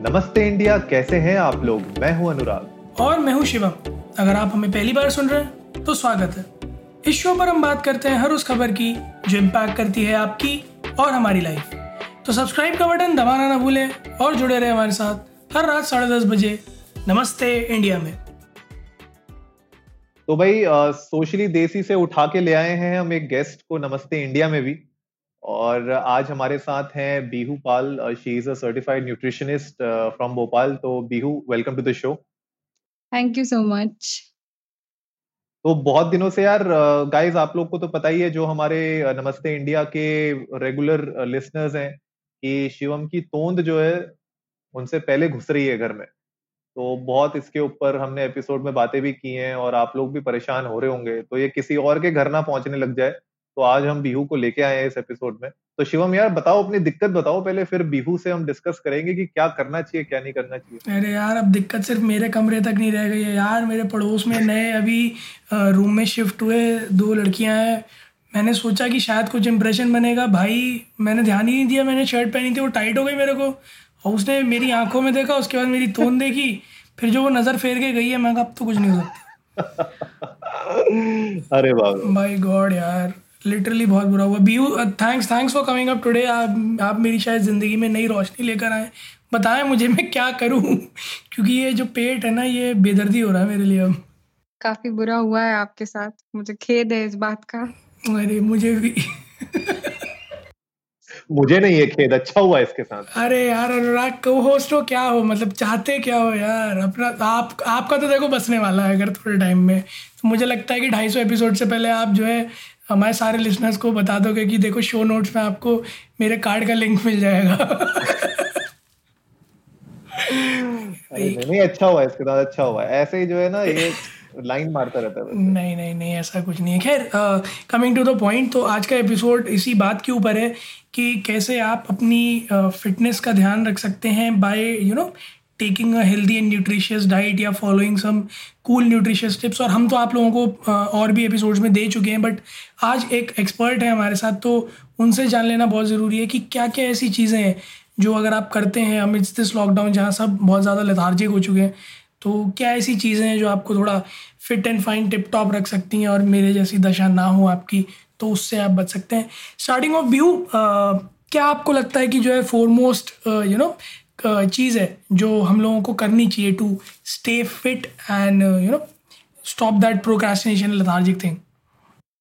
नमस्ते इंडिया कैसे हैं आप लोग? मैं हूँ अनुराग। और मैं हूँ शिवम। अगर आप हमें पहली बार सुन रहे हैं तो स्वागत है। इस शो पर हम बात करते हैं हर उस खबर की जो इम्पैक्ट करती है आपकी और हमारी लाइफ तो सब्सक्राइब का बटन दबाना ना भूलें और जुड़े रहे हमारे साथ हर रात साढ़े दस बजे नमस्ते इंडिया में। तो भाई सोशली देसी से उठा के ले आए हैं हम एक गेस्ट को नमस्ते इंडिया में भी। और आज हमारे साथ हैं Bihu Pal she is a certified nutritionist from Bhopal. तो Bihu welcome to the show thank you so much तो बहुत दिनों से यार गाइस आप लोग को तो पता ही है जो हमारे नमस्ते इंडिया के रेगुलर लिसनर्स हैं कि शिवम की तोंद जो है उनसे पहले घुस रही है घर में। तो बहुत इसके ऊपर हमने एपिसोड में बातें भी की हैं और आप लोग भी परेशान हो रहे होंगे। तो ये किसी और के घर ना पहुँचने लग जाए। तो आज हम बिहू को लेके आए हैं इस एपिसोड में। तो शिवम यार बताओ अपनी दिक्कत बताओ पहले फिर बिहू से हम डिस्कस करेंगे कि क्या करना चाहिए क्या नहीं करना चाहिए। अरे यार अब दिक्कत सिर्फ़ मेरे कमरे तक नहीं रह गई है यार। मेरे पड़ोस में नए अभी रूम में शिफ्ट हुए दो लड़कियाँ हैं। मैंने सोचा कि शायद कुछ इंप्रेशन बनेगा। भाई मैंने ध्यान ही नहीं दिया मैंने शर्ट पहनी थी वो टाइट हो गई मेरे को। और उसने मेरी आँखों में देखा उसके बाद मेरी तोन देखी फिर जो वो नज़र फेर के गई है मैं अब तो कुछ नहीं हो सकता। अरे भाई गॉड यार। लिटरली बहुत बुरा हुआ। B thanks thanks for coming up today आप आप मेरी शायद ज़िंदगी में नई रोशनी लेकर आए। बताएँ मुझे मैं क्या करूँ? क्योंकि ये जो पेट है ना ये बेदर्दी हो रहा है मेरे लिए अब। काफ़ी बुरा हुआ है आपके साथ। मुझे खेद है इस बात का। अरे मुझे भी। मुझे नहीं ये खेद अच्छा हुआ इसके साथ। अरे यार अनुराग को होस्ट हो क्या हो? मतलब चाहते क्या हो यार? अपना आप आपका तो देखो बसने वाला है अगर थोड़े टाइम में। तो मुझे लगता है कि ढाई सौ एपिसोड से पहले आप जो है हमारे सारे लिसनर्स को बता दोगे कि देखो शो नोट्स में आपको मेरे कार्ड का लिंक मिल जाएगा। नहीं, नहीं अच्छा हुआ इसके साथ अच्छा हुआ। ऐसे ही जो है ना ये लाइन मारता रहता है नहीं नहीं नहीं ऐसा कुछ नहीं है। खैर कमिंग टू द पॉइंट तो आज का एपिसोड इसी बात के ऊपर है कि कैसे आप अपनी फिटनेस uh, का ध्यान रख सकते हैं by you know taking a healthy and nutritious diet या following some cool nutritious tips और हम तो आप लोगों को और भी एपिसोड्स में दे चुके हैं बट आज एक एक्सपर्ट है हमारे साथ तो उनसे जान लेना बहुत ज़रूरी है कि क्या क्या ऐसी चीज़ें हैं जो अगर आप करते हैं अमिट्स दिस लॉकडाउन जहाँ सब बहुत ज़्यादा लथार्जिक हो चुके हैं तो क्या ऐसी चीज़ें हैं जो आपको थोड़ा fit and fine tip top रख सकती हैं और मेरे जैसी दशा ना हो आपकी तो उससे आप बच सकते हैं। स्टार्टिंग ऑफ़ व्यू क्या आपको लगता है कि जो है फोरमोस्ट यू नो चीज़ है जो हम लोगों को करनी चाहिए to stay fit and you know stop that procrastination lethargic thing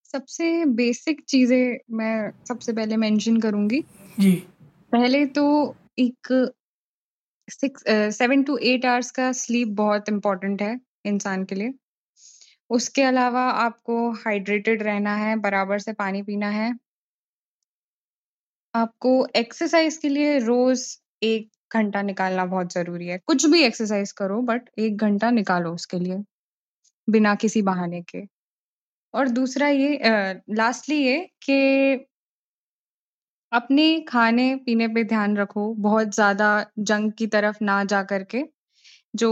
सबसे बेसिक चीज़ें मैं सबसे पहले मेंशन करूँगी। जी। पहले तो एक six seven two eight hours का स्लीप बहुत इम्पोर्टेंट है इंसान के लिए। उसके अलावा आपको हाइड्रेटेड रहना है बराबर से पानी पीना है। आपको एक्सरसाइज के लिए रोज एक घंटा निकालना बहुत ज़रूरी है। कुछ भी एक्सरसाइज करो बट एक घंटा निकालो उसके लिए, बिना किसी बहाने के। और दूसरा ये लास्टली ये कि अपने खाने-पीने पे ध्यान रखो, बहुत ज़्यादा जंक की तरफ़ ना जा कर के। जो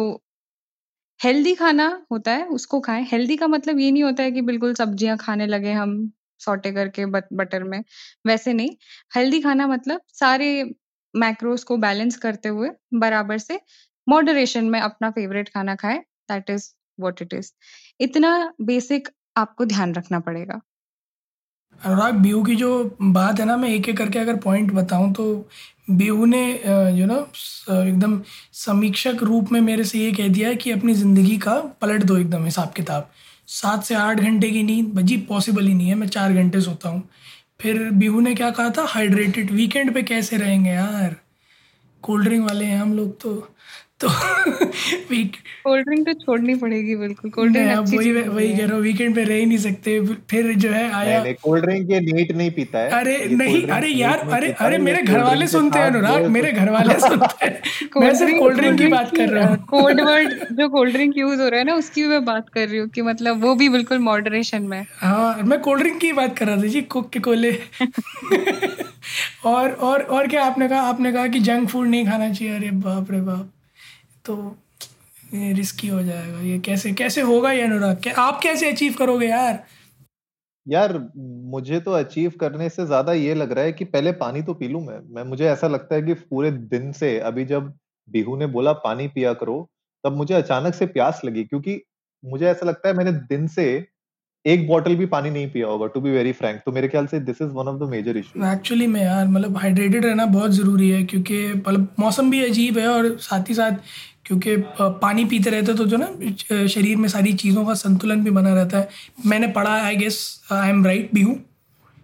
हेल्दी खाना होता है उसको खाएँ। हेल्दी का मतलब ये नहीं होता है कि बिल्कुल सब्ज़ियाँ खाने लगे हम सोटे करके बट बटर में, वैसे नहीं। हेल्दी खाना मतलब सारे मैक्रोस को बैलेंस करते हुए बराबर से मॉडरेशन में अपना फेवरेट खाना खाएँ that is what it is इतना बेसिक आपको ध्यान रखना पड़ेगा। अनुराग, बीहू की जो बात है ना, मैं एक एक करके अगर पॉइंट बताऊँ तो बीहू ने यू नो एकदम समीक्षक रूप में मेरे से ये कह दिया है कि अपनी ज़िंदगी का पलट दो एकदम हिसाब किताब सात से आठ घंटे की नींद भजी पॉसिबल ही नहीं है, मैं चार घंटे सोता हूँ। फिर बिहू ने क्या कहा था? हाइड्रेटेड वीकेंड पे कैसे रहेंगे यार? कोल्ड ड्रिंक वाले हैं हम लोग तो। तो कोल्ड ड्रिंक तो छोड़नी पड़ेगी बिल्कुल कोल्ड ड्रिंक वही वही कह रहा हूँ वीकेंड पे रह ही नहीं सकते फिर जो है आया कोल्ड ड्रिंक ये नीट नहीं पीता है। अरे नहीं अरे यार अरे अरे मेरे घर वाले सुनते हैं अनुराग मेरे घर वाले सुनते हैं। मैं सिर्फ़ कोल्ड ड्रिंक की बात कर रहा हूँ। कोल्ड वर्ड जो कोल्ड ड्रिंक यूज़ हो रहा है ना उसकी मैं बात कर रही हूँ कि मतलब वो भी बिल्कुल मॉडरेशन में हाँ। मैं कोल्ड ड्रिंक की बात कर रहा था जी कोक के कोले। और और और क्या आपने कहा? आपने कहा कि जंक फ़ूड नहीं खाना चाहिए। अरे बाप रे बाप। तो ये रिस्की हो जाएगा। ये कैसे कैसे होगा ये अनुराग? क्या आप कैसे अचीव करोगे यार? यार मुझे तो अचीव करने से ज़्यादा ये लग रहा है कि पहले पानी तो पी लूँ मैं। मैं मुझे ऐसा लगता है कि पूरे दिन से अभी जब बिहू ने बोला पानी पिया करो तब मुझे अचानक से प्यास लगी क्योंकि मुझे ऐसा लगता है मैंने दिन से एक बॉटल भी पानी नहीं पिया होगा टू बी वेरी फ्रैंक तो मेरे ख्याल से this is one of the major issues actually में यार मतलब हाइड्रेटेड रहना बहुत ज़रूरी है क्योंकि मतलब मौसम भी अजीब है और साथ ही साथ क्योंकि पानी पीते रहते तो जो ना शरीर में सारी चीज़ों का संतुलन भी बना रहता है। मैंने पढ़ा I guess I am right भी हूँ।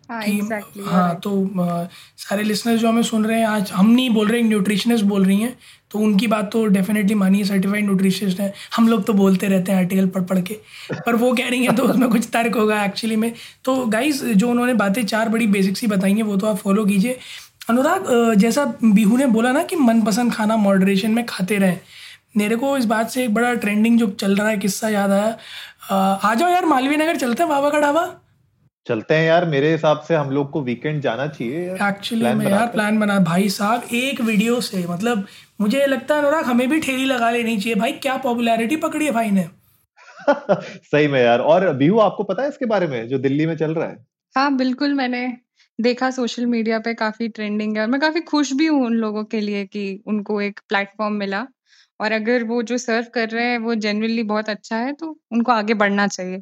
हाँ एग्जैक्टली हाँ तो अ, सारे लिसनर्स जो हमें सुन रहे हैं आज हम नहीं बोल रहे न्यूट्रिशनिस्ट बोल रही हैं तो उनकी बात तो डेफिनेटली मानिए सर्टिफाइड न्यूट्रिशनिस्ट है। हम लोग तो बोलते रहते हैं आर्टिकल पढ़ पढ़ के पर वो कह रही हैं तो उसमें कुछ तर्क होगा एक्चुअली में। तो गाइस जो उन्होंने बातें चार बड़ी बेसिक्स ही बताई हैं वो तो आप फॉलो कीजिए। अनुराग जैसा बिहू ने बोला ना कि मनपसंद खाना मॉडरेशन में खाते रहें। मेरे को इस बात से एक बड़ा ट्रेंडिंग जो चल रहा है किस्सा याद आया। आ जाओ यार मालवीय नगर चलते हैं बाबा का ढाबा। चलते हैं यार मेरे हिसाब से हम लोग को वीकेंड जाना चाहिए एक्चुअली में यार प्लान बना भाई साहब एक वीडियो से मतलब मुझे लगता है अनुराग हमें भी ठेली लगा लेनी चाहिए। भाई क्या पॉपुलैरिटी पकड़ी है भाई ने? सही में यार और बिहू आपको पता है इसके बारे में जो दिल्ली में चल रहा है? हाँ बिल्कुल मैंने देखा सोशल मीडिया पे काफ़ी ट्रेंडिंग है और मैं काफ़ी खुश भी हूँ उन लोगों के लिए कि उनको एक प्लेटफॉर्म मिला। और अगर वो जो सर्व कर रहे हैं वो जेन्युइनली बहुत अच्छा है तो उनको आगे बढ़ना चाहिए।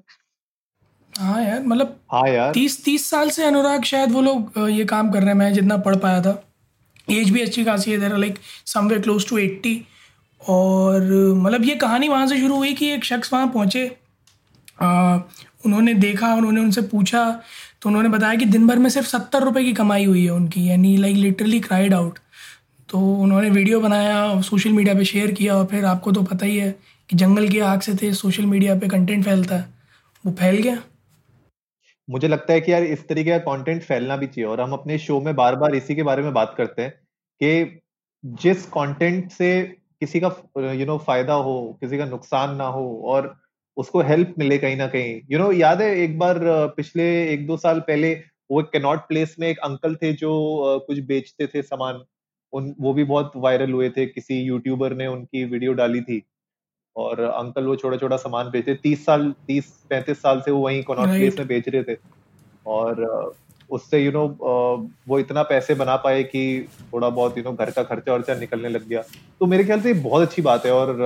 हाँ यार मतलब हाँ यार। तीस तीस साल से अनुराग शायद वो लोग ये काम कर रहे हैं मैं जितना पढ़ पाया था। एज भी अच्छी खासी है देर like somewhere close to eighty और मतलब ये कहानी वहाँ से शुरू हुई कि एक शख्स वहाँ पहुँचे। उन्होंने देखा उन्होंने उनसे पूछा तो उन्होंने बताया कि दिन भर में सिर्फ़ सत्तर रुपये की कमाई हुई है उनकी यानी लाइक लिटरली क्राइड आउट तो उन्होंने वीडियो बनाया सोशल मीडिया पे शेयर किया और फिर आपको तो पता ही है कि जंगल की आग से थे सोशल मीडिया पे कंटेंट फैलता है। वो फैल गया? मुझे लगता है कि यार इस तरीके का कंटेंट फैलना भी चाहिए और हम अपने शो में बार बार इसी के बारे में बात करते हैं कि जिस कंटेंट से किसी का यू you नो know, फ़ायदा हो किसी का नुकसान ना हो और उसको हेल्प मिले कहीं ना कहीं। यू नो याद है एक बार पिछले एक दो साल पहले वो कैनॉट प्लेस में एक अंकल थे जो कुछ बेचते थे सामान। उन वो भी बहुत वायरल हुए थे। किसी यूट्यूबर ने उनकी वीडियो डाली थी और अंकल वो छोटा छोटा सामान बेचते तीस साल तीस पैंतीस साल से वो वहीं कनॉट प्लेस में बेच रहे थे। और उससे यू नो वो इतना पैसे बना पाए कि थोड़ा बहुत यू नो घर का खर्चा वर्चा निकलने लग गया। तो मेरे ख्याल से ये बहुत अच्छी बात है और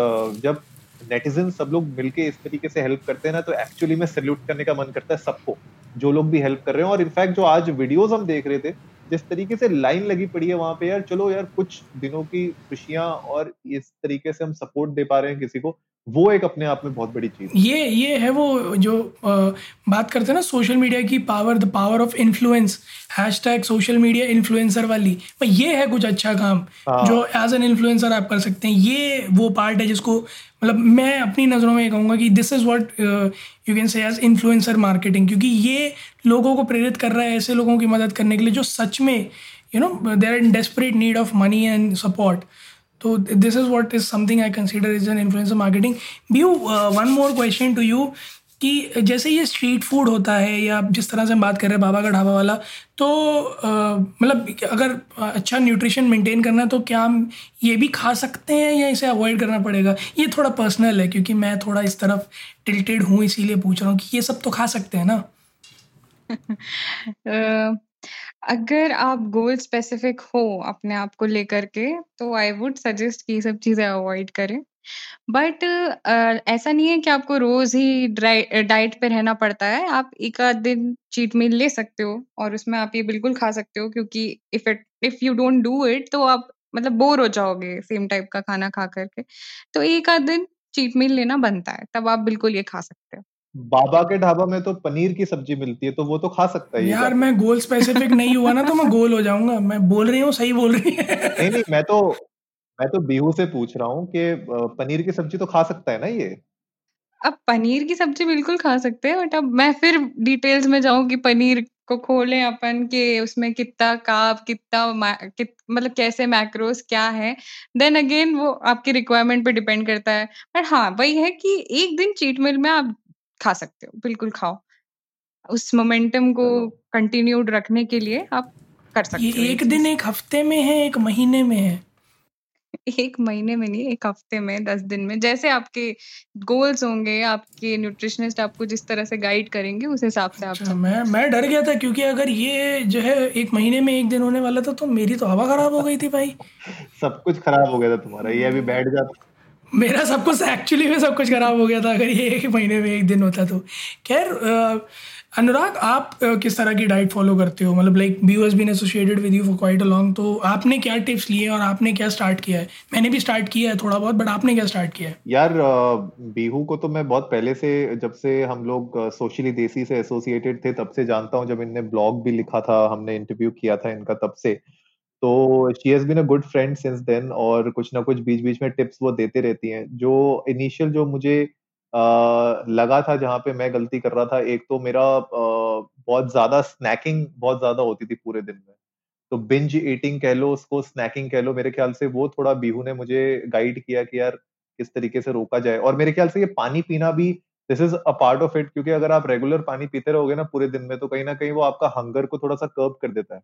जब नेटिजन सब लोग मिलके इस तरीके से हेल्प करते हैं ना तो एक्चुअली में सैल्यूट करने का मन करता है सबको जो लोग भी हेल्प कर रहे हैं। और इनफैक्ट जो आज वीडियोज़ हम देख रहे थे जिस तरीके से लाइन लगी पड़ी है वहाँ पे, यार चलो यार कुछ दिनों की खुशियाँ और इस तरीके से हम सपोर्ट दे पा रहे हैं किसी को। वो एक अपने आप में बहुत बड़ी चीज़ ये ये है वो जो अ, बात करते हैं ना सोशल मीडिया की power the power of influence hashtag social media influencer वाली। भाई ये है कुछ अच्छा काम हाँ। जो एज एन इन्फ्लुएंसर आप कर सकते हैं। ये वो पार्ट है जिसको मतलब मैं अपनी नज़रों में ये कहूँगा कि this is what you can say as influencer marketing क्योंकि ये लोगों को प्रेरित कर रहा है ऐसे लोगों की मदद करने के लिए जो सच में you know there are in desperate need of money and support तो this is what is something I consider is an influencer marketing view one more question to you कि जैसे ये स्ट्रीट फ़ूड होता है, या जिस तरह से हम बात कर रहे हैं, बाबा का ढाबा वाला तो मतलब अगर अच्छा न्यूट्रिशन मेंटेन करना है तो क्या हम ये भी खा सकते हैं, या इसे अवॉइड करना पड़ेगा? ये थोड़ा पर्सनल है, क्योंकि मैं थोड़ा इस तरफ़ टिल्टेड हूँ, इसीलिए पूछ रहा हूँ कि ये सब तो खा सकते हैं ना? अगर आप गोल स्पेसिफिक हो अपने आप को लेकर के तो आई वुड सजेस्ट कि ये सब चीज़ें अवॉइड करें। बट अ, ऐसा नहीं है कि आपको रोज़ ही डाइट पे रहना पड़ता है। आप एक आध दिन चीट मील ले सकते हो और उसमें आप ये बिल्कुल खा सकते हो क्योंकि if it if you don't do it तो आप मतलब बोर हो जाओगे सेम टाइप का खाना खा करके तो एक आध दिन चीट मील लेना बनता है, तब आप बिल्कुल ये खा सकते हो। बाबा के ढाबा में तो पनीर की सब्ज़ी मिलती है तो वो तो खा सकता है यार मैं गोल स्पेसिफिक नहीं हुआ ना तो मैं गोल हो जाऊँगा। मैं बोल रही हूँ सही बोल रही है। नहीं नहीं मैं तो मैं तो बिहू से पूछ रहा हूँ कि पनीर की सब्ज़ी तो खा सकता है ना ये? अब पनीर की सब्ज़ी बिल्कुल खा सकते हैं बट अब मैं फिर डिटेल्स में जाऊँ कि पनीर को खोलें अपन के उसमें कितना कार्ब, कितना कित मतलब कैसे मैक्रोस क्या है, देन अगेन वो आपकी रिक्वायरमेंट पे डिपेंड करता है। बट हाँ, वही है कि एक दिन चीट मील में आप खा सकते हो, बिल्कुल खाओ। उस मोमेंटम को कंटिन्यूड रखने के लिए आप कर ये सकते हो एक दिन एक हफ़्ते में है एक महीने में है? एक महीने में नहीं, एक हफ़्ते में, 10 दिन में, जैसे आपके गोल्स होंगे, आपके न्यूट्रिशनिस्ट आपको जिस तरह से गाइड करेंगे, उस हिसाब से आप अच्छा, मैं मैं डर गया था क्योंकि अगर ये जो है एक महीने में एक दिन होने वाला था, तो मेरी तो हवा खराब हो गई थी भाई। सब कुछ खराब हो गया था तुम्हारा, ये अभी बैठ जाता। मेरा सब कुछ एक्चुअली में सब कुछ खराब हो गया था, अगर ये एक महीने में एक दिन होता तो। खैर अनुराग, आप किस तरह की डाइट फॉलो करते हो? मतलब like B has been associated with you for quite a long तो आपने क्या टिप्स लिए और आपने क्या स्टार्ट किया है? मैंने भी स्टार्ट किया है थोड़ा बहुत बट आपने क्या स्टार्ट किया है? यार बीहू को तो मैं बहुत पहले से, जब से हम लोग सोशली देसी से एसोसिएटेड थे, तब से जानता हूँ, जब इनने ब्लॉग भी लिखा था, हमने इंटरव्यू किया था इनका, तब से। तो she has been a good friend since then और कुछ ना कुछ बीच बीच में टिप्स वो देते रहती हैं। जो इनिशियल जो मुझे आ, लगा था जहाँ पे मैं गलती कर रहा था एक तो मेरा आ, बहुत ज़्यादा स्नैकिंग बहुत ज़्यादा होती थी पूरे दिन में। तो बिंज ईटिंग कह लो उसको स्नैकिंग कह लो मेरे ख्याल से वो थोड़ा बीहू ने मुझे गाइड किया कि यार किस तरीके से रोका जाए। और मेरे ख्याल से ये पानी पीना भी this is a part of it क्योंकि अगर आप रेगुलर पानी पीते रहोगे ना पूरे दिन में तो कहीं ना कहीं वो आपका हंगर को थोड़ा सा कर्व कर देता है।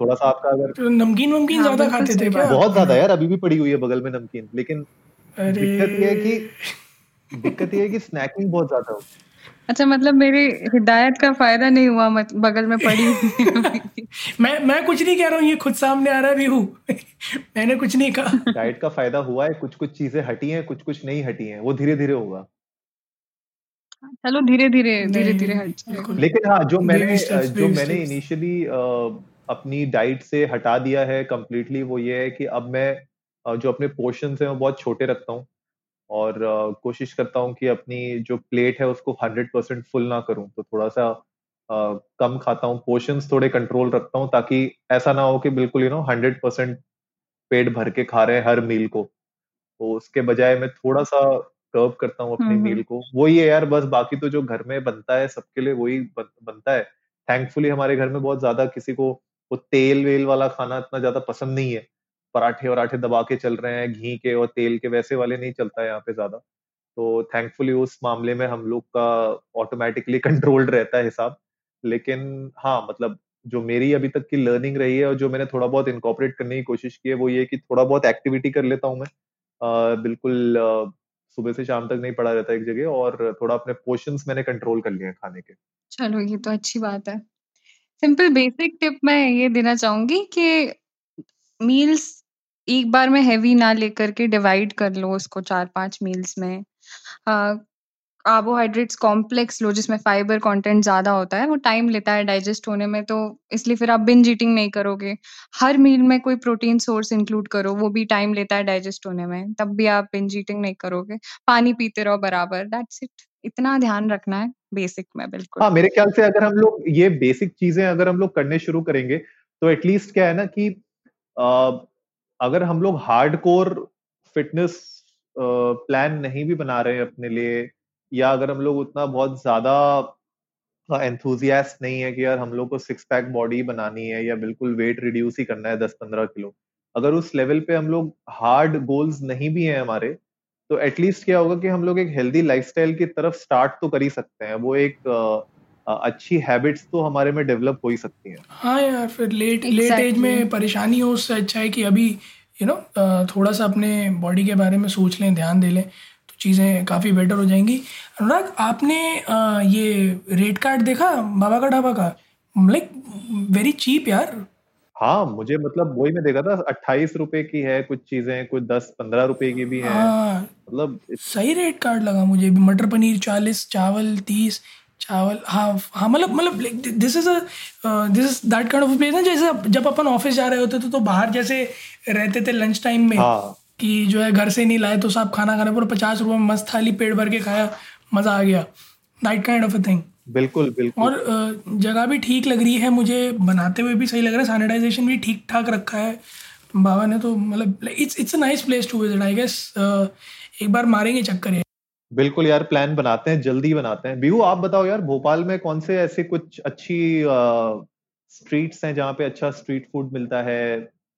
थोड़ा सा आपका अगर तो नमकीन वमकीन हाँ, ज़्यादा खाते थे क्या? बहुत ज़्यादा यार अभी भी पड़ी हुई है बगल में नमकीन लेकिन दिक्कत ये है कि दिक्कत ये है कि स्नैकिंग बहुत ज़्यादा हो। अच्छा मतलब मेरी हिदायत का फ़ायदा नहीं हुआ मत बगल में पड़ी मैं मैं कुछ नहीं कह रहा हूँ ये खुद सामने आ रहा भी हूँ। मैंने कुछ नहीं कहा। डाइट का फ़ायदा हुआ है कुछ कुछ चीज़ें हटी हैं कुछ कुछ नहीं हटी हैं वो धीरे धीरे होगा चलो धीरे धीरे धीरे धीरे हट लेकिन हाँ जो मैंने जो मैंने इनिशियली अपनी डाइट से हटा दिया है कम्प्लीटली वो ये है कि अब मैं जो अपने पोर्शन है वो बहुत छोटे रखता हूँ और कोशिश करता हूँ कि अपनी जो प्लेट है उसको हंड्रेड परसेंट फुल ना करूँ। तो थोड़ा सा कम खाता हूँ पोर्शंस थोड़े कंट्रोल रखता हूँ ताकि ऐसा ना हो कि बिल्कुल यू नो हंड्रेड परसेंट पेट भर के खा रहे हैं हर मील को। तो उसके बजाय मैं थोड़ा सा कर्व करता हूँ अपनी मील को। वही है यार बस बाकी तो जो घर में बनता है सबके लिए वही बनता है। थैंकफुली हमारे घर में बहुत ज़्यादा किसी को वो तेल वेल वाला खाना इतना ज़्यादा पसंद नहीं है। पराठे वराठे दबा के चल रहे हैं घी के और तेल के वैसे वाले नहीं चलता है यहाँ पे ज़्यादा। तो थैंकफुली उस मामले में हम लोग का ऑटोमेटिकली कंट्रोल्ड रहता है हिसाब। लेकिन हाँ मतलब जो मेरी अभी तक की लर्निंग रही है और जो मैंने थोड़ा बहुत इनकॉपरेट करने की कोशिश की है वो ये कि थोड़ा बहुत एक्टिविटी कर लेता हूँ मैं। आ, बिल्कुल आ, सुबह से शाम तक नहीं पड़ा रहता एक जगह और थोड़ा अपने पोर्शन मैंने कंट्रोल कर लिए खाने के। चलो ये तो अच्छी बात है। सिंपल बेसिक टिप मैं ये देना चाहूँगी कि मील्स एक बार में हैवी ना लेकर के डिवाइड कर लो उसको चार पाँच मील्स में कार्बोहाइड्रेट्स कॉम्प्लेक्स लो जिसमें फाइबर कंटेंट ज़्यादा होता है, वो टाइम लेता है डाइजेस्ट होने में तो इसलिए फिर आप बिंज ईटिंग नहीं करोगे। हर मील में कोई प्रोटीन सोर्स इंक्लूड करो, वो भी टाइम लेता है डाइजेस्ट होने में, तब भी आप बिंज ईटिंग नहीं करोगे। पानी पीते रहो बराबर दैट्स इट इतना ध्यान रखना है। बेसिक में बिल्कुल। हाँ मेरे ख्याल से अगर हम लोग ये बेसिक चीज़ें अगर हम लोग करने शुरू करेंगे तो एटलीस्ट क्या है ना कि आ, अगर हम लोग हार्ड कोर फिटनेस प्लान नहीं भी बना रहे हैं अपने लिए या अगर हम लोग उतना बहुत ज़्यादा एंथुजियास्ट नहीं है कि यार हम लोग को सिक्स पैक बॉडी बनानी है या बिल्कुल वेट रिड्यूस ही करना है दस पंद्रह किलो अगर उस लेवल पे हम लोग हार्ड गोल्स नहीं भी हैं हमारे तो एटलीस्ट क्या होगा कि हम लोग एक हेल्दी लाइफस्टाइल की तरफ़ स्टार्ट तो कर ही सकते हैं। वो एक अच्छी हैबिट्स तो हमारे में डेवलप हो ही सकती हैं। हाँ यार फिर लेट exactly. लेट एज में परेशानी हो उससे अच्छा है कि अभी यू you नो know, थोड़ा सा अपने बॉडी के बारे में सोच लें ध्यान दे लें तो चीज़ें काफ़ी बेटर हो जाएँगी। अनुराग आपने ये रेट कार्ड देखा? बाबा का ढाबा का? लाइक वेरी चीप यार। हाँ मुझे मतलब वही मैं देखा था अट्ठाईस रुपए की है कुछ चीज़ें कुछ दस पंद्रह रुपए की भी है। हाँ, मतलब सही रेट कार्ड लगा मुझे भी मटर पनीर चालीस चावल तीस चावल हाँ हाँ मतलब मतलब this is this is that kind of place ना जैसे जब अपन ऑफ़िस जा रहे होते थे तो बाहर जैसे रहते थे लंच टाइम में हाँ. कि जो है घर से नहीं लाए तो साहब खाना खाने पर पचास रुपये में मस्त थाली पेट भर के खाया मज़ा आ गया। That kind of a thing बिल्कुल बिल्कुल। और जगह भी ठीक लग रही है मुझे बनाते हुए भी सही लग रहा है सैनिटाइजेशन भी ठीक ठाक रखा है। बाबा ने तो मतलब it's it's a nice place to visit I guess एक बार मारेंगे चक्कर ये बिल्कुल यार प्लान बनाते हैं जल्दी बनाते हैं। बीहू आप बताओ यार भोपाल में कौन से ऐसे कुछ अच्छी स्ट्रीट्स हैं जहाँ पे अच्छा स्ट्रीट फ़ूड मिलता है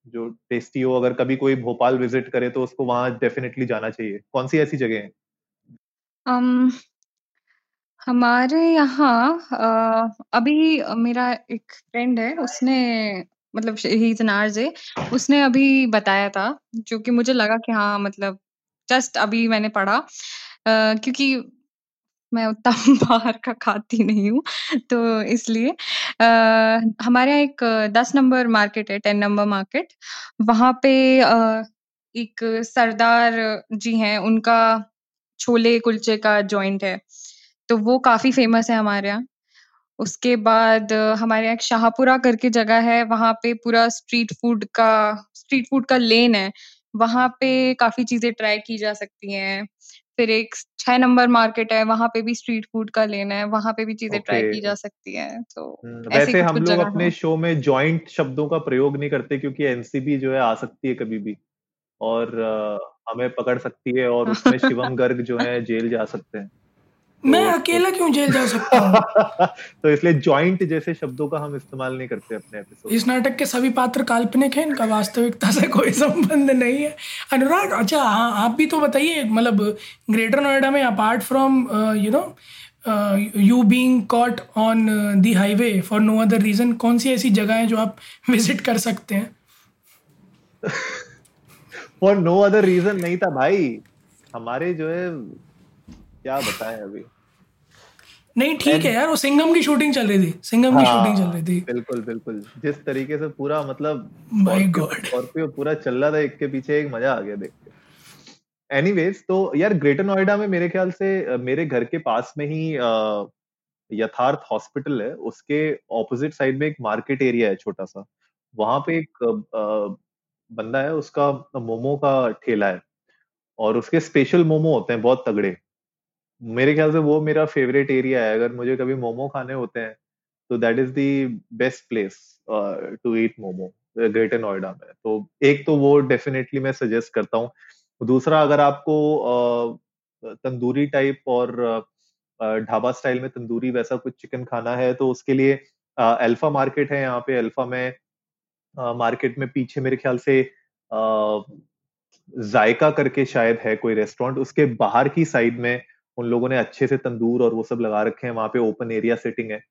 जो टेस्टी हो? अगर कभी कोई भोपाल विज़िट करे तो उसको वहाँ डेफिनेटली जाना चाहिए। कौन सी ऐसी जगह है? um, हमारे यहाँ अभी मेरा एक फ्रेंड है उसने मतलब ही आरजे उसने अभी बताया था, जो कि मुझे लगा कि हाँ, मतलब जस्ट अभी मैंने पढ़ा क्योंकि मैं उतना बाहर का खाती नहीं हूँ, तो इसलिए अ, हमारे यहाँ एक 10 नंबर मार्केट है, 10 नंबर मार्केट, वहाँ पे अ, एक सरदार जी हैं, उनका छोले कुलचे का जॉइंट है, तो वो काफ़ी फ़ेमस है हमारे यहाँ। उसके बाद हमारे यहाँ शाहपुरा करके जगह है, वहाँ पे पूरा स्ट्रीट फ़ूड का स्ट्रीट फ़ूड का लेन है, वहाँ पे काफ़ी चीज़ें ट्राई की जा सकती हैं। फिर एक 6 नंबर मार्केट है, वहाँ पे भी स्ट्रीट फ़ूड का लेन है, वहाँ पे भी चीज़ें ट्राई की जा सकती हैं, तो ऐसे ही वैसे हम लोग अपने। शो में जॉइंट शब्दों का प्रयोग नहीं करते क्योंकि एनसीबी जो है आ सकती है कभी भी और हमें पकड़ सकती है और उसमें शिवम गर्ग जो है जेल जा सकते हैं। मैं तो अकेला क्यों जेल जा सकता हूँ? तो इसलिए जॉइंट जैसे शब्दों का हम इस्तेमाल नहीं करते अपने एपिसोड इस नाटक के सभी पात्र काल्पनिक हैं, इनका वास्तविकता से कोई संबंध नहीं है। अनुराग अच्छा हाँ, आप भी तो बताइए मतलब ग्रेटर नोएडा में apart from you know you being caught on the highway for no other reason कौन सी ऐसी जगह है जो आप विज़िट कर सकते हैं? फॉर नो अदर रीज़न नहीं था भाई। हमारे जो है क्या बताएँ अभी? नहीं ठीक है यार, वो सिंघम की शूटिंग चल रही थी, सिंघम की शूटिंग चल हाँ, रही थी। बिल्कुल, बिल्कुल। जिस तरीके से पूरा मतलब माय गॉड! स्कॉर्पियो पूरा चल रहा था एक के पीछे एक मज़ा आ गया देख के। एनीवेज़ तो यार ग्रेटर नोएडा में मेरे ख़्याल से मेरे घर के पास में ही यथार्थ हॉस्पिटल है, उसके ऑपोज़िट साइड में एक मार्केट एरिया है छोटा-सा। वहाँ पे एक बंदा है उसका मोमो का ठेला है और उसके स्पेशल मोमो होते हैं बहुत तगड़े। मेरे ख़्याल से वो मेरा फ़ेवरेट एरिया है, अगर मुझे कभी मोमो खाने होते हैं, तो that is the best place to eat momo greater Noida में। तो एक तो वो डेफ़िनेटली मैं सजेस्ट करता हूँ। दूसरा अगर आपको तंदूरी टाइप और ढाबा स्टाइल में तंदूरी वैसा कुछ चिकन खाना है, तो उसके लिए अल्फ़ा मार्केट है यहाँ पे, अल्फ़ा में मार्केट में पीछे मेरे ख़्याल से ज़ायका करके शायद है कोई रेस्टोरेंट, उसके बाहर की साइड में उन लोगों ने अच्छे से तंदूर और वो सब लगा रखे हैं, वहाँ पे ओपन एरिया सेटिंग है।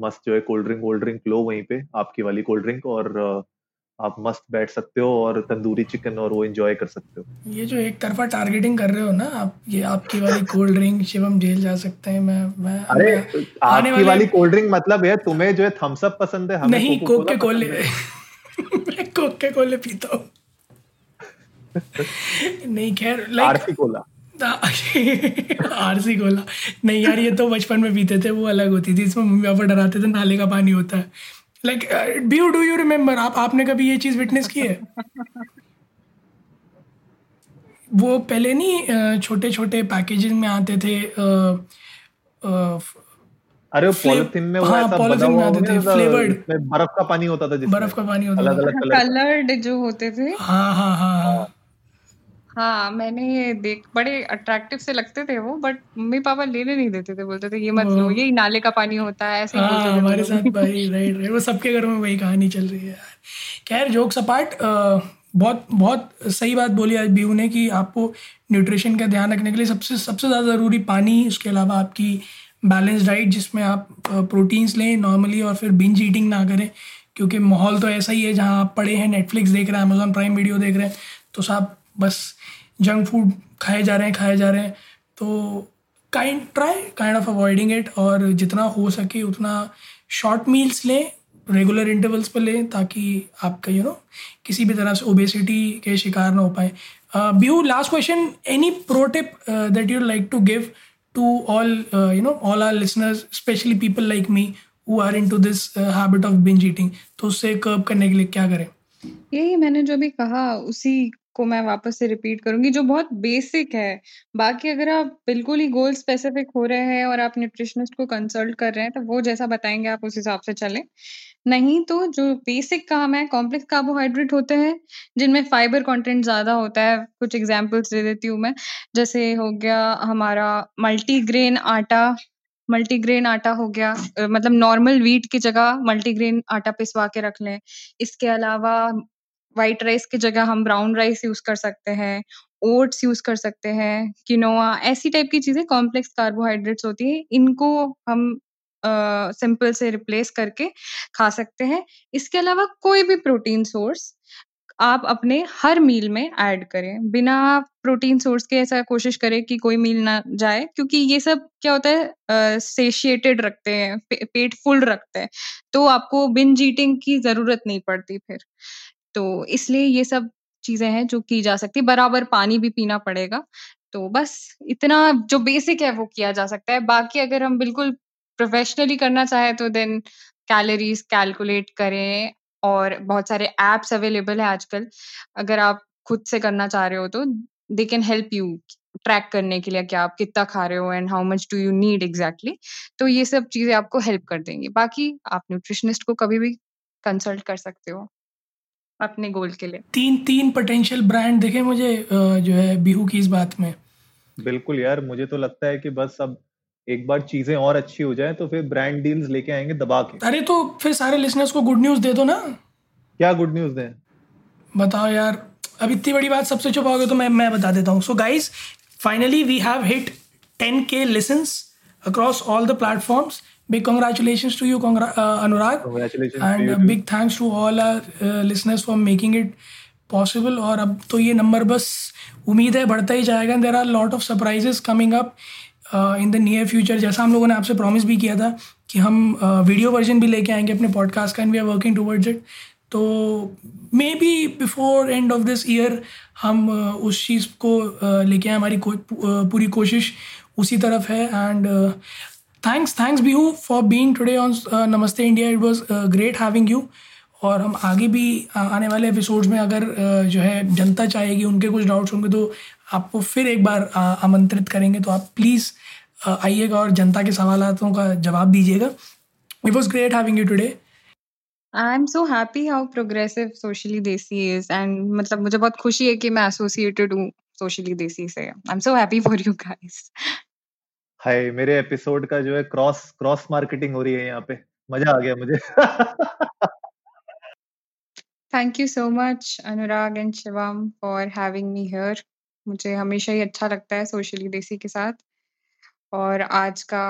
मस्त जो है कोल्ड ड्रिंक वोल्ड ड्रिंक लो वहीं पे, आपकी वाली कोल्ड ड्रिंक और आप मस्त बैठ सकते हो और तंदूरी चिकन और वो एन्जॉय कर सकते हो। ये जो एक तरफ़ा टारगेटिंग कर रहे हो ना आप, ये आपकी वाली कोल्ड ड्रिंक शिवम जेल जा सकते हैं, मैं मैं अरे! मैं आपकी वाले वाली कोल्ड ड्रिंक मतलब यार तुम्हें जो है थम्स अप पसंद है, हमें नहीं, कोक के कोले मैं कोक के कोले पीता हूँ। नहीं खैर like RC cola. RC cola नहीं यार ये तो बचपन में पीते थे वो अलग होती थी। इसमें मम्मी पापा डराते थे नाले का पानी होता है। Like do do you remember आप आपने कभी ये चीज़ विटनेस की है? वो पहले नहीं छोटे छोटे पैकेजिंग में आते थे अ, अ, अरे वो पॉलिथीन में वो हाँ ऐसा बना में हुआ आते थे फ्लेवर्ड बर्फ़ का पानी होता था जिसमें, बर्फ़ का पानी होता था। अलग-अलग कलर्ड जो होते थे। हाँ हाँ। हाँ। हाँ। हाँ हाँ, मैंने ये देख बड़े अट्रैक्टिव से लगते थे वो बट मम्मी-पापा लेने नहीं देते थे, बोलते थे ये मत लो, वो यही नाले का पानी होता है, ऐसे ही हाँ बोलते थे हमारे साथ भाई राइट राइट वो सबके घरों में वही कहानी चल रही है यार खैर जोक्स अपार्ट बहुत बहुत सही बात बोली आज बीहू ने कि आपको न्यूट्रिशन का ध्यान रखने के लिए सबसे सबसे ज़्यादा ज़रूरी पानी उसके अलावा आपकी बैलेंस डाइट जिसमें आप प्रोटीन्स लें नॉर्मली और फिर बिंज ईटिंग ना करें क्योंकि माहौल तो ऐसा ही है जहाँ आप पड़े हैं नेटफ्लिक्स देख रहे हैं अमेजोन प्राइम वीडियो देख रहे हैं तो साहब बस जंक फ़ूड खाए जा रहे हैं, खाए जा रहे हैं। तो kind try kind of avoiding it और जितना हो सके उतना शॉर्ट मील्स लें रेगुलर इंटरवल्स पर लें ताकि आपका यू नो किसी भी तरह से ओबेसिटी के शिकार ना हो पाए। ब्यू last question any pro tip that you like to give to all you know all our listeners specially people like me who are into this habit of binge eating तो उससे कर्ब करने के लिए क्या करें? यही मैंने जो भी कहा, उसी को मैं वापस से रिपीट करूँगी, जो बहुत बेसिक है। बाकी अगर आप बिल्कुल ही गोल स्पेसिफिक हो रहे हैं और आप न्यूट्रिशनिस्ट को कंसल्ट कर रहे हैं तो वो जैसा बताएँगे, आप उस हिसाब से चलें। नहीं तो जो बेसिक काम है कॉम्प्लेक्स कार्बोहाइड्रेट होते हैं, जिनमें फाइबर कंटेंट ज़्यादा होता है। कुछ एग्ज़ाम्पल्स दे देती हूँ मैं। जैसे हो गया हमारा मल्टीग्रेन आटा मल्टीग्रेन आटा हो गया मतलब नॉर्मल व्हीट की जगह मल्टीग्रेन आटा पिसवा के रख लें। इसके अलावा व्हाइट राइस की जगह हम ब्राउन राइस यूज़ कर सकते हैं, ओट्स यूज़ कर सकते हैं, किनोआ ऐसी टाइप की चीज़ें कॉम्प्लेक्स कार्बोहाइड्रेट्स होती है इनको हम सिंपल uh, से रिप्लेस करके खा सकते हैं। इसके अलावा कोई भी प्रोटीन सोर्स आप अपने हर मील में ऐड करें। बिना प्रोटीन सोर्स के ऐसा कोशिश करें कि कोई मील ना जाए क्योंकि ये सब क्या होता है सेशिएटेड रखते हैं पे, पेट फुल रखते हैं तो आपको बिन जीटिंग की ज़रूरत नहीं पड़ती फिर। तो इसलिए ये सब चीज़ें हैं जो की जा सकती है। बराबर पानी भी पीना पड़ेगा। तो बस इतना जो बेसिक है वो किया जा सकता है। बाकी अगर हम बिल्कुल प्रोफेशनली करना चाहे तो देन कैलोरीज कैलकुलेट करें और बहुत सारे एप्स अवेलेबल है आजकल। अगर आप खुद से करना चाह रहे हो तो they can help you track करने के लिए कि आप कितना खा रहे हो and how much do you need exactly तो ये सब चीज़ें आपको हेल्प कर देंगी। बाकी आप न्यूट्रिशनिस्ट को कभी भी कंसल्ट कर सकते हो। अपने गोल के लिए। तीन तीन पोटेंशियल ब्रांड देखे मुझे जो है बिहू की इस बात में। बिल्कुल यार मुझे तो लगता है कि बस अब एक बार चीज़ें और अच्छी हो जाए तो फिर ब्रांड डील्स लेके आएँगे दबा के। अरे तो फिर सारे लिसनर्स को गुड न्यूज़ दे दो ना। क्या गुड न्यूज़ दें? बताओ यार अब इतनी बड़ी बात सबसे छुपाओगे तो मैं मैं बता देता हूँ। So guys finally we have hit ten K listens across all the platforms big congratulations to you Congra- uh, anurag. Congratulations and to big thanks to all our uh, listeners for making it possible और अब तो ये number बस उम्मीद है बढ़ता ही जाएगा there are lot of surprises coming up in the near future जैसा हम लोगों ने आपसे प्रॉमिस भी किया था कि हम वीडियो uh, वर्जन भी लेके आएँगे अपने पॉडकास्ट का and we are working towards it तो maybe before end of this year हम uh, उस चीज़ को uh, लेके आए हमारी को, पूरी कोशिश उसी तरफ़ है and thanks thanks Bihu for being today on Namaste India it was great having you और हम आगे भी आने वाले एपिसोड्स में अगर जो है, जनता चाहेगी, उनके कुछ डाउट्स होंगे तो आपको फिर एक बार आमंत्रित करेंगे तो आप प्लीज़ आइएगा और जनता के सवालों का जवाब दीजिएगा। It was great having you today I am so happy how progressive socially Desi is and मतलब मुझे बहुत खुशी है कि मैं एसोसिएटेड हूँ सोशली देसी से। I am so happy for you guys hi, मेरे एपिसोड का जो है क्रॉस क्रॉस मार्केटिंग हो रही है यहाँ पे। मज़ा आ गया मुझे। Thank you so much Anurag and Shivam for having me here मुझे हमेशा ही अच्छा लगता है सोशली देसी के साथ। और आज का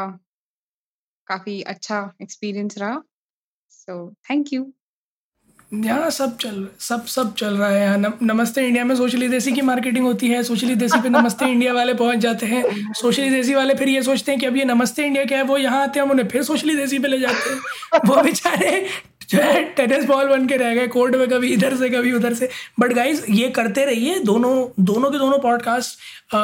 काफ़ी अच्छा एक्सपीरियंस रहा। सो थैंक यू यहाँ सब चल सब सब चल रहा है यहाँ। नमस्ते इंडिया में सोशली देसी की मार्केटिंग होती है सोशली देसी पे नमस्ते इंडिया वाले पहुँच जाते हैं। सोशली देसी वाले फिर ये सोचते हैं कि अब ये नमस्ते इंडिया क्या है वो यहाँ आते हैं हम उन्हें फिर सोशली देसी पे ले जाते हैं। वो बेचारे जो है टेनिस बॉल बन के रह गए कोर्ट में कभी इधर से, कभी उधर से। बट गाइज़ ये करते रहिए, दोनों दोनों के दोनों पॉडकास्ट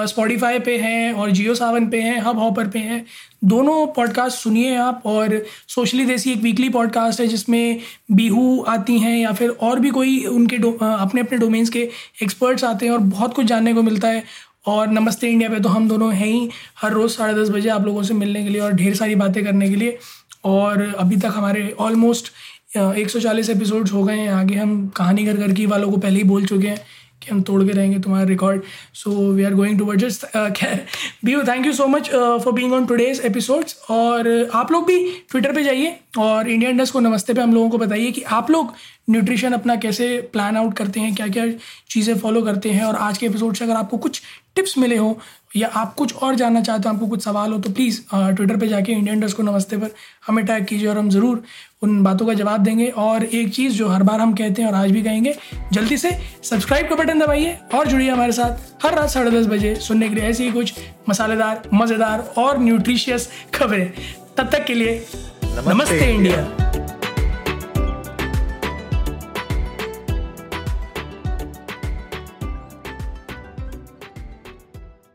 स्पॉटिफाई पे हैं और जियो सावन पे हैं हब हॉपर पे हैं। दोनों पॉडकास्ट सुनिए आप और सोशली देसी एक वीकली पॉडकास्ट है जिसमें बीहू आती हैं या फिर और भी कोई उनके अपने अपने डोमेन्स के एक्सपर्ट्स आते हैं और बहुत कुछ जानने को मिलता है। और नमस्ते इंडिया पे तो हम दोनों हैं ही हर रोज़ साढ़े दस बजे आप लोगों से मिलने के लिए और ढेर सारी बातें करने के लिए। और अभी तक हमारे ऑलमोस्ट एक सौ चालीस एपिसोड्स हो गए हैं। आगे हम कहानी घर घर की वालों को पहले ही बोल चुके हैं कि हम तोड़ के रहेंगे तुम्हारा record so we are going to just खैर B thank you so much for being on today's episodes और आप लोग भी ट्विटर पे जाइए और इंडिया इंडस्ट को नमस्ते पे हम लोगों को बताइए कि आप लोग न्यूट्रिशन अपना कैसे प्लान आउट करते हैं क्या क्या चीज़ें फॉलो करते हैं। और आज के एपिसोड से अगर आपको कुछ टिप्स मिले हो या आप कुछ और जानना चाहते हो आपको कुछ सवाल हो तो प्लीज़ ट्विटर पे जाके इंडियन डस्ट को नमस्ते पर हमें टैग कीजिए और हम ज़रूर उन बातों का जवाब देंगे। और एक चीज़ जो हर बार हम कहते हैं और आज भी कहेंगे जल्दी से सब्सक्राइब का बटन दबाइए और जुड़िए हमारे साथ हर रात साढ़े दस बजे सुनने के लिए ऐसी ही कुछ मसालेदार मज़ेदार और न्यूट्रिशियस खबरें। तब तक के लिए नमस्ते, नमस्ते इंडिया, इंडिया।